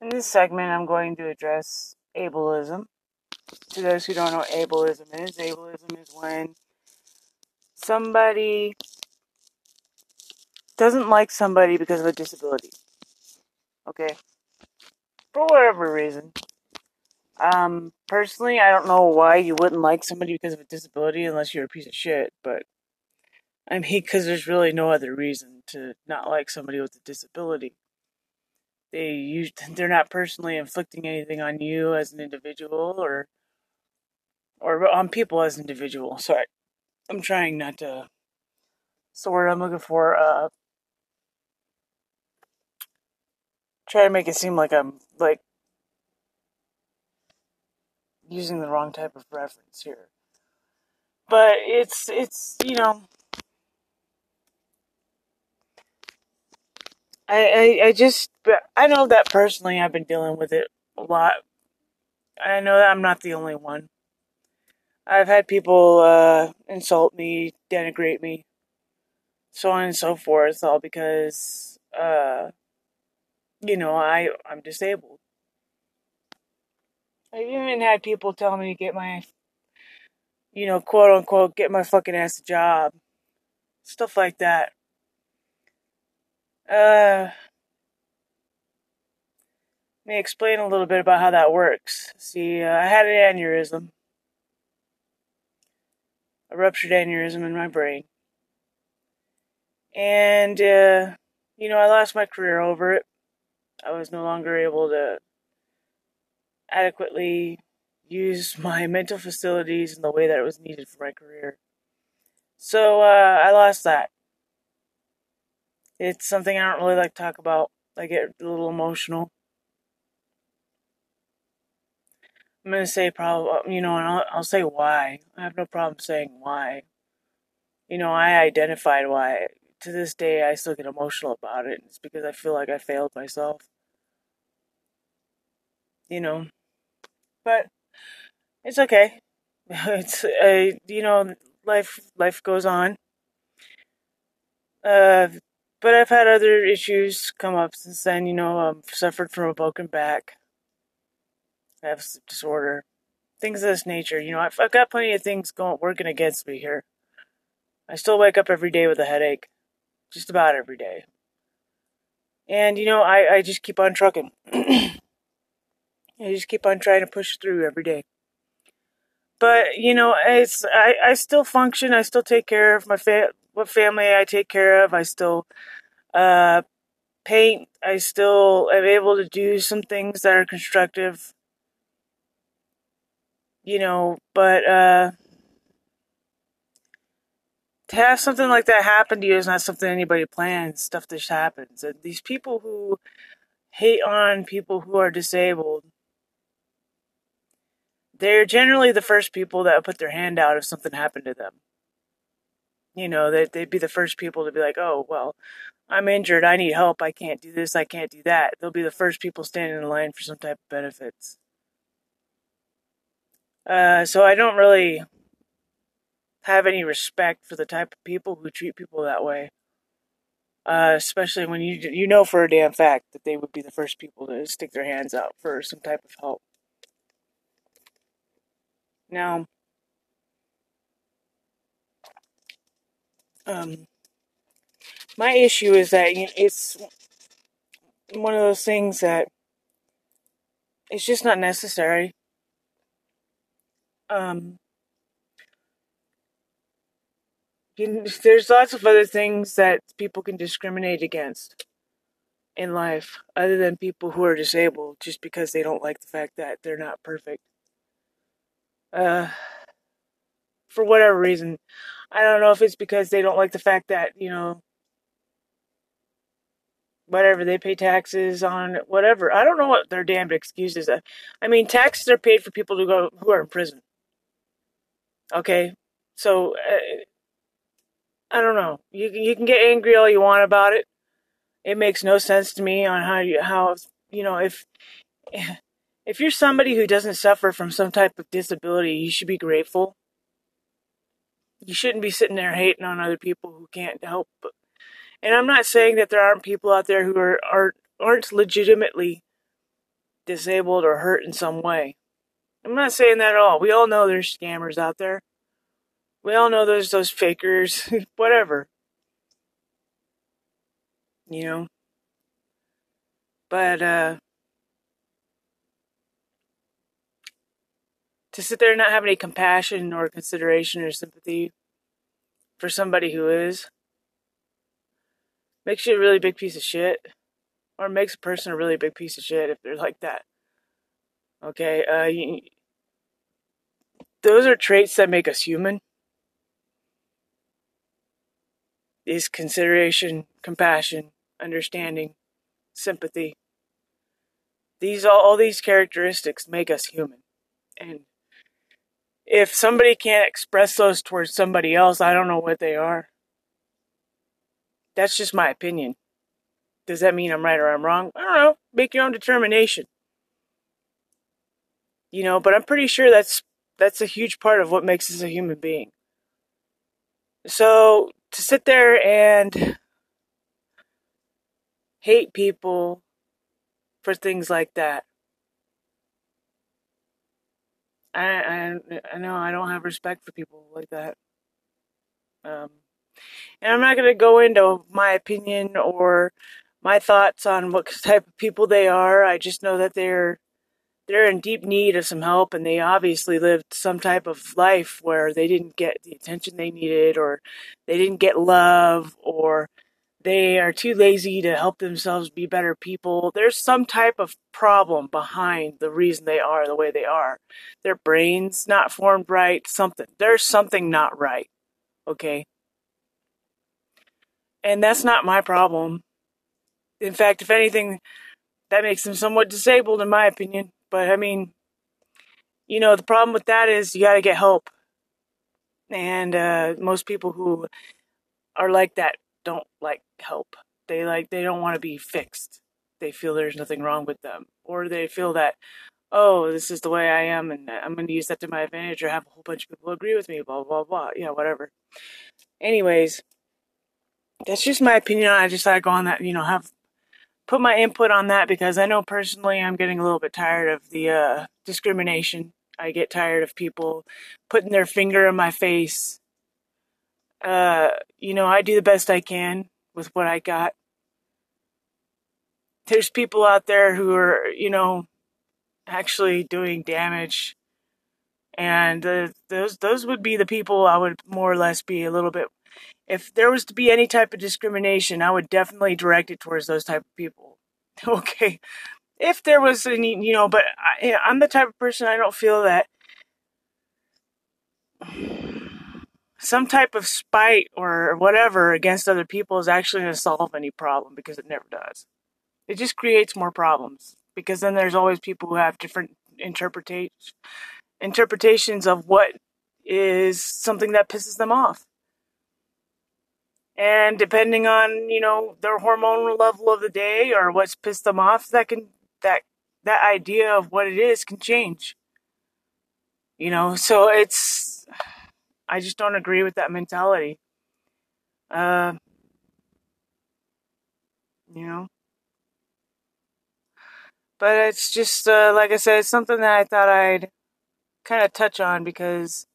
In this segment, I'm going to address ableism. To those who don't know what ableism is, ableism is when somebody doesn't like somebody because of a disability. Okay? For whatever reason. Um, personally, I don't know why you wouldn't like somebody because of a disability unless you're a piece of shit, but I mean, because there's really no other reason to not like somebody with a disability. They they're not personally inflicting anything on you as an individual or or on people as individual. Sorry, I'm trying not to. So I'm looking for. Uh, try to make it seem like I'm like using the wrong type of reference here. But it's it's you know I, I, I just, I know that personally I've been dealing with it a lot. I know that I'm not the only one. I've had people uh, insult me, denigrate me, so on and so forth, all because, uh, you know, I, I'm disabled. I've even had people tell me to get my, you know, quote unquote, get my fucking ass a job. Stuff like that. Uh, let me explain a little bit about how that works. See, uh, I had an aneurysm, a ruptured aneurysm in my brain. And, uh, you know, I lost my career over it. I was no longer able to adequately use my mental facilities in the way that it was needed for my career. So, uh, I lost that. It's something I don't really like to talk about. I get a little emotional. I'm gonna say probably, you know, and I'll, I'll say why. I have no problem saying why. You know, I identified why. To this day, I still get emotional about it. It's because I feel like I failed myself. You know, but it's okay. It's uh, you know, life life goes on. Uh, but I've had other issues come up since then. You know, I've suffered from a broken back. I have sleep disorder, things of this nature. You know, I've, I've got plenty of things going working against me here. I still wake up every day with a headache, just about every day. And you know, I, I just keep on trucking. I just keep on trying to push through every day. But you know, it's I, I still function. I still take care of my fa- what family I take care of. I still uh, paint. I still am able to do some things that are constructive you know, but uh, to have something like that happen to you is not something anybody plans. Stuff just happens. And these people who hate on people who are disabled, they're generally the first people that put their hand out if something happened to them. You know, they, they'd be the first people to be like, oh, well, I'm injured. I need help. I can't do this. I can't do that. They'll be the first people standing in line for some type of benefits. Uh, so I don't really have any respect for the type of people who treat people that way. Uh, especially when you you know for a damn fact that they would be the first people to stick their hands out for some type of help. Now, um, my issue is that you know, it's one of those things that it's just not necessary. Um, you, there's lots of other things that people can discriminate against in life other than people who are disabled just because they don't like the fact that they're not perfect. Uh, for whatever reason. I don't know if it's because they don't like the fact that, you know, whatever they pay taxes on whatever. I don't know what their damned excuses are. I mean, taxes are paid for people who go who are in prison. Okay? So uh, I don't know. You you can get angry all you want about it. It makes no sense to me on how you how you know if if you're somebody who doesn't suffer from some type of disability, you should be grateful. You shouldn't be sitting there hating on other people who can't help. And I'm not saying that there aren't people out there who are aren't aren't legitimately disabled or hurt in some way. I'm not saying that at all. We all know there's scammers out there. We all know there's those fakers, whatever. You know? But, uh, to sit there and not have any compassion or consideration or sympathy for somebody who is makes you a really big piece of shit or makes a person a really big piece of shit if they're like that. Okay uh you, those are traits that make us human. Is consideration compassion understanding sympathy. These all, all these characteristics make us human. And if somebody can't express those towards somebody else i don't know what they are that's just my opinion. Does that mean I'm right or I'm wrong? I don't know. Make your own determination. You know, but I'm pretty sure that's that's a huge part of what makes us a human being. So to sit there and hate people for things like that. I I I know I don't have respect for people like that. Um and I'm not going to go into my opinion or my thoughts on what type of people they are. I just know that they're they're in deep need of some help and they obviously lived some type of life where they didn't get the attention they needed or they didn't get love or they are too lazy to help themselves be better people. There's some type of problem behind the reason they are the way they are. Their brains not formed right, something. There's something not right. Okay? And that's not my problem. In fact, if anything, that makes them somewhat disabled, in my opinion. But I mean, you know, the problem with that is you got to get help. And uh, most people who are like that don't like help. They like they don't want to be fixed. They feel there's nothing wrong with them, or they feel that oh, this is the way I am, and I'm going to use that to my advantage, or have a whole bunch of people agree with me. Blah blah blah. Yeah, whatever. Anyways, that's just my opinion. I just like go on that, you know, have put my input on that because I know personally I'm getting a little bit tired of the uh, discrimination. I get tired of people putting their finger in my face. Uh, you know, I do the best I can with what I got. There's people out there who are, you know, actually doing damage, and uh, those those would be the people I would more or less be a little bit if there was to be any type of discrimination, I would definitely direct it towards those type of people. Okay, if there was any, you know, but I, I'm the type of person I don't feel that some type of spite or whatever against other people is actually going to solve any problem because it never does. It just creates more problems because then there's always people who have different interpretations interpretations of what is something that pisses them off and depending on you know their hormonal level of the day or what's pissed them off that can that that idea of what it is can change. You know so it's i just don't agree with that mentality. Uh you know? But it's just uh, like i said it's something that i thought i'd kind of touch on because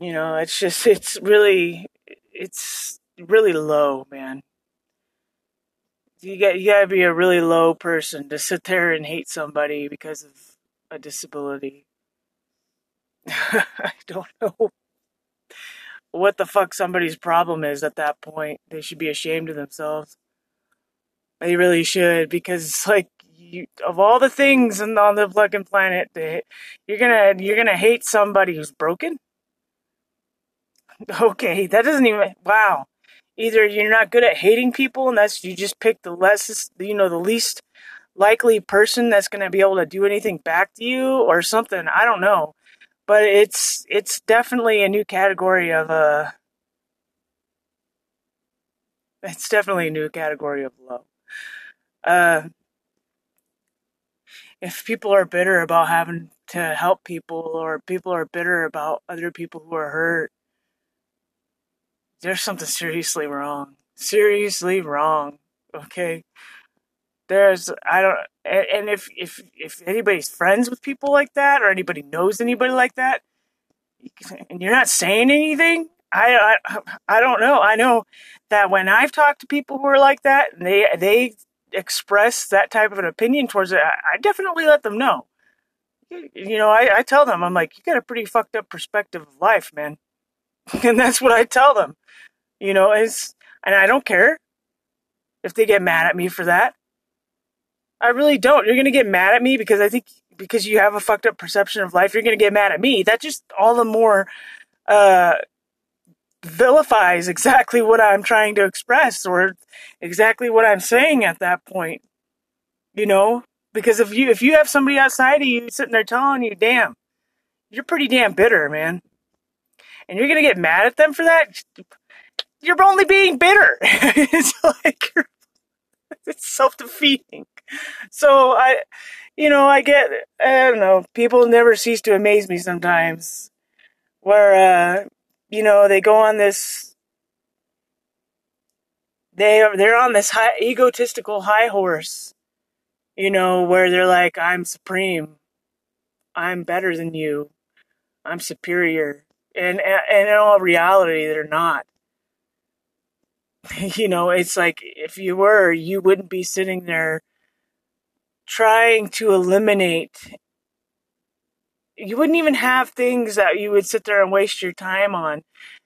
you know, it's just it's really it's really low, man. You got you gotta be a really low person to sit there and hate somebody because of a disability. I don't know what the fuck somebody's problem is at that point. They should be ashamed of themselves. They really should because like you, of all the things on the fucking planet, you're gonna you're gonna hate somebody who's broken. Okay, that doesn't even. Wow. Either you're not good at hating people, and that's you just pick the less, you know, the least likely person that's going to be able to do anything back to you, or something. I don't know, but it's it's definitely a new category of uh It's definitely a new category of low. Uh, if people are bitter about having to help people, or people are bitter about other people who are hurt, there's something seriously wrong. Seriously wrong. Okay? There's I don't and if if if anybody's friends with people like that or anybody knows anybody like that, and you're not saying anything, I I I don't know. I know that when I've talked to people who are like that, and they they express that type of an opinion towards it, I, I definitely let them know. You know, I, I tell them, I'm like, you got a pretty fucked up perspective of life, man. and that's what I tell them. You know, is and I don't care if they get mad at me for that. I really don't. You're gonna get mad at me because I think because you have a fucked up perception of life, you're gonna get mad at me. That just all the more uh, vilifies exactly what I'm trying to express or exactly what I'm saying at that point. You know, because if you if you have somebody outside of you sitting there telling you, "Damn, you're pretty damn bitter, man," and you're gonna get mad at them for that, you're only being bitter. it's like it's self defeating. So I, you know, I get I don't know. People never cease to amaze me sometimes. Where uh, you know they go on this they are they're on this high egotistical high horse you know where they're like i'm supreme i'm better than you i'm superior and and in all reality they're not you know it's like if you were you wouldn't be sitting there trying to eliminate you wouldn't even have things that you would sit there and waste your time on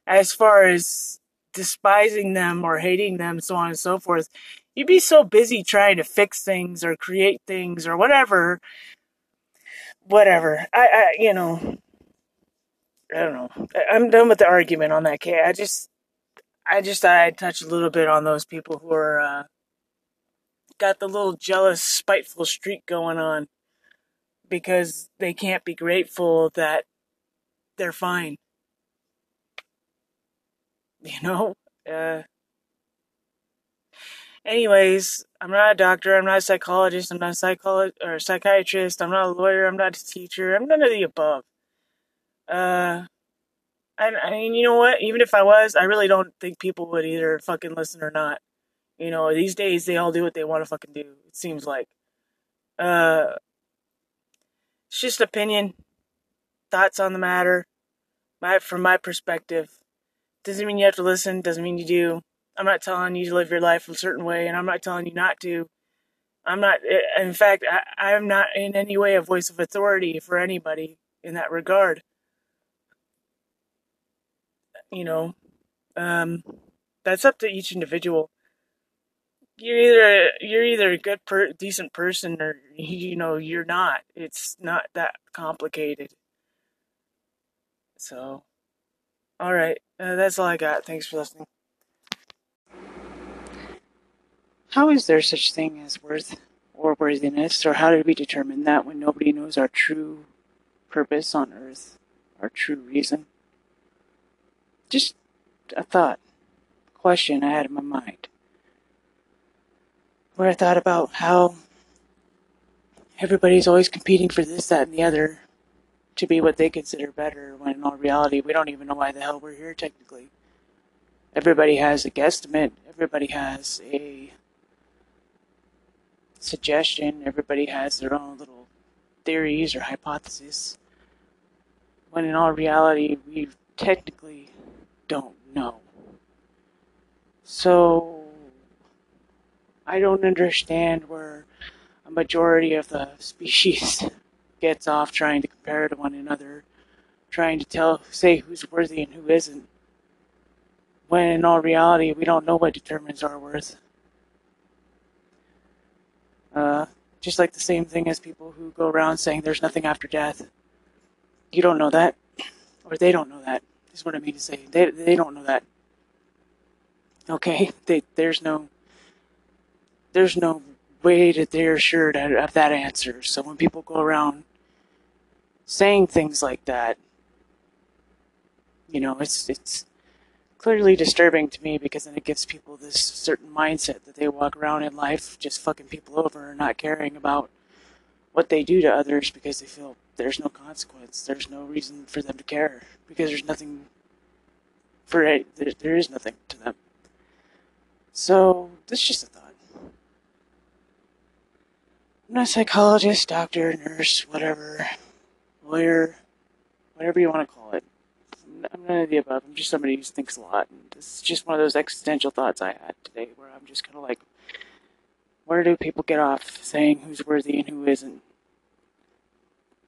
as far as despising them or hating them, so on and so forth. You'd be so busy trying to fix things or create things or whatever. Whatever. I, I you know, I don't know. I'm done with the argument on that case. I just, I just I'd touch a little bit on those people who are, uh, got the little jealous, spiteful streak going on because they can't be grateful that they're fine. You know? Uh, anyways, I'm not a doctor, I'm not a psychologist, I'm not a psychologist or a psychiatrist, I'm not a lawyer, I'm not a teacher, I'm none of the above. Uh, and I mean, you know what? Even if I was, I really don't think people would either fucking listen or not. You know, these days they all do what they want to fucking do. It seems like. Uh, it's just opinion, thoughts on the matter, my from my perspective. Doesn't mean you have to listen. Doesn't mean you do. I'm not telling you to live your life a certain way, and I'm not telling you not to. I'm not. Eh, in fact, I, I'm not in any way a voice of authority for anybody in that regard. You know, um, that's up to each individual. You're either you're either a good per decent person or you know you're not. It's not that complicated. So all right. Uh, that's all i got. Thanks for listening. How is there such thing as worth or worthiness or how did we determine that when nobody knows our true purpose on earth our true reason just a thought question i had in my mind. Where I thought about how everybody's always competing for this, that, and the other to be what they consider better, when in all reality, we don't even know why the hell we're here technically. Everybody has a guesstimate, everybody has a suggestion, everybody has their own little theories or hypotheses, when in all reality, we technically don't know. So, I don't understand where a majority of the species gets off trying to compare to one another, trying to tell, say who's worthy and who isn't, when in all reality we don't know what determines our worth. Uh, just like the same thing as people who go around saying there's nothing after death. You don't know that, or they don't know that. Is what I mean to say. They they don't know that. Okay, they, there's no there's no way that they're assured of that answer. So when people go around saying things like that, you know, it's it's clearly disturbing to me because then it gives people this certain mindset that they walk around in life just fucking people over and not caring about what they do to others because they feel there's no consequence. There's no reason for them to care because there's nothing for it. There, there is nothing to them. So, this is just a thought. I'm not a psychologist, doctor, nurse, whatever, lawyer, whatever you want to call it. I'm none of the above. I'm just somebody who thinks a lot. And this is just one of those existential thoughts I had today where I'm just kind of like, where do people get off saying who's worthy and who isn't?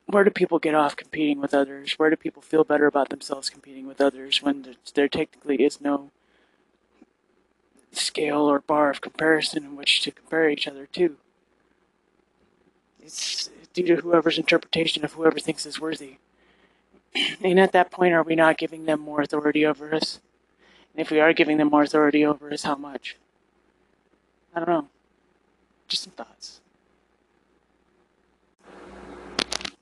Where do people get off competing with others? Where do people feel better about themselves competing with others when there technically is no scale or bar of comparison in which to compare each other to? It's due to whoever's interpretation of whoever thinks is worthy. And at that point, are we not giving them more authority over us? And if we are giving them more authority over us, how much? I don't know. Just some thoughts.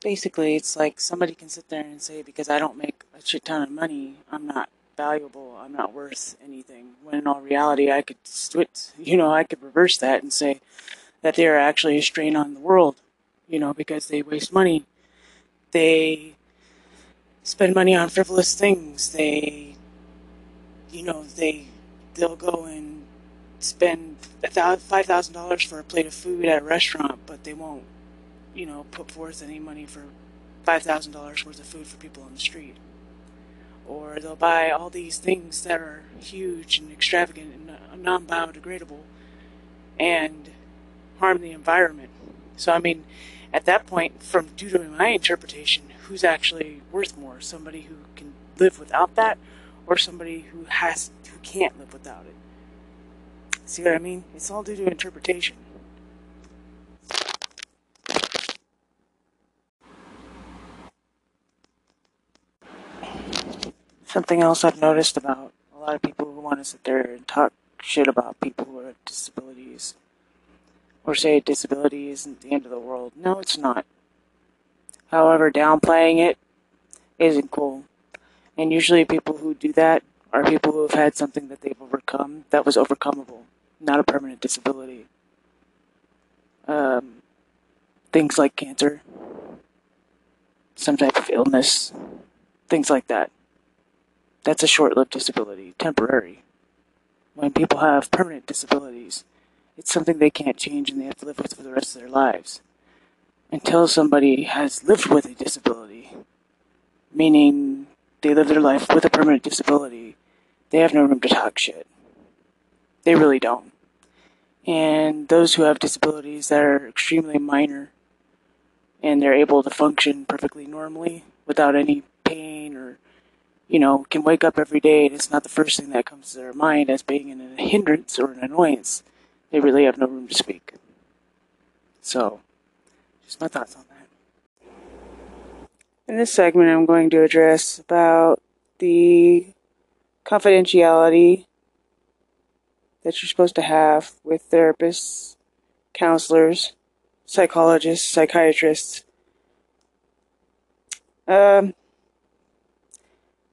Basically, it's like somebody can sit there and say, because I don't make a shit ton of money, I'm not valuable, I'm not worth anything. When in all reality, I could switch, you know, I could reverse that and say that they are actually a strain on the world, you know, because they waste money. They spend money on frivolous things. They, you know, they they'll go and spend five thousand dollars for a plate of food at a restaurant, but they won't, you know, put forth any money for five thousand dollars worth of food for people on the street. Or they'll buy all these things that are huge and extravagant and non-biodegradable, and harm the environment. So I mean, at that point, from due to my interpretation, who's actually worth more? Somebody who can live without that, or somebody who has who can't live without it? See what I mean? It's all due to interpretation. Something else I've noticed about a lot of people who want to sit there and talk shit about people who have disabilities or say disability isn't the end of the world. No, it's not. However, downplaying it isn't cool. And usually people who do that are people who have had something that they've overcome that was overcomable, not a permanent disability. Um, things like cancer, some type of illness, things like that. That's a short lived disability, temporary. When people have permanent disabilities, it's something they can't change and they have to live with for the rest of their lives until somebody has lived with a disability, meaning they live their life with a permanent disability, they have no room to talk shit. They really don't. And those who have disabilities that are extremely minor and they're able to function perfectly normally without any pain or, you know, can wake up every day and it's not the first thing that comes to their mind as being an hindrance or an annoyance, they really have no room to speak. So, just my thoughts on that. In this segment, I'm going to address about the confidentiality that you're supposed to have with therapists, counselors, psychologists, psychiatrists. Um,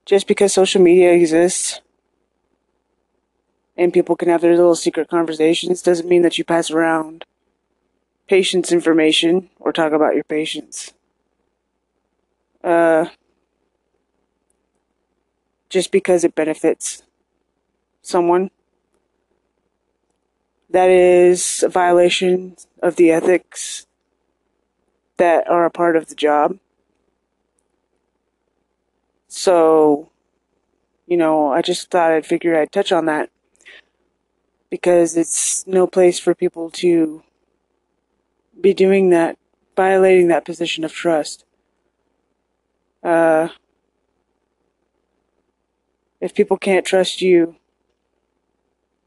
just because social media exists and people can have their little secret conversations doesn't mean that you pass around patient's information or talk about your patients. Uh, just because it benefits someone. That is a violation of the ethics that are a part of the job. So, you know, I just thought I'd figure I'd touch on that because it's no place for people to be doing that, violating that position of trust. Uh, if people can't trust you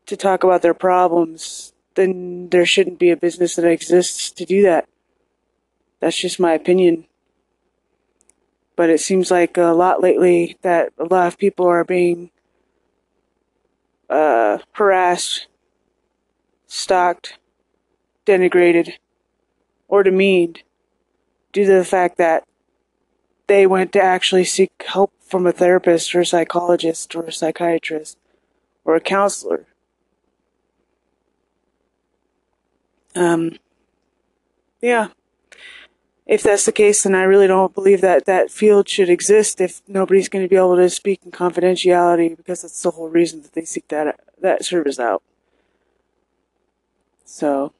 to talk about their problems, then there shouldn't be a business that exists to do that. That's just my opinion. But it seems like a lot lately that a lot of people are being uh, harassed, stalked, denigrated, or demeaned due to the fact that they went to actually seek help from a therapist or a psychologist or a psychiatrist or a counselor. Um, yeah. If that's the case, then I really don't believe that that field should exist if nobody's going to be able to speak in confidentiality because that's the whole reason that they seek that that service out. So,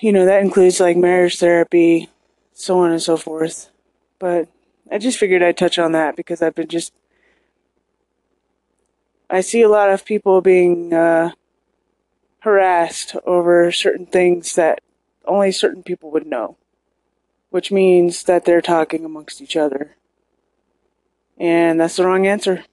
you know, that includes like marriage therapy, so on and so forth. But I just figured I'd touch on that because I've been just. I see a lot of people being uh, harassed over certain things that only certain people would know, which means that they're talking amongst each other. And that's the wrong answer.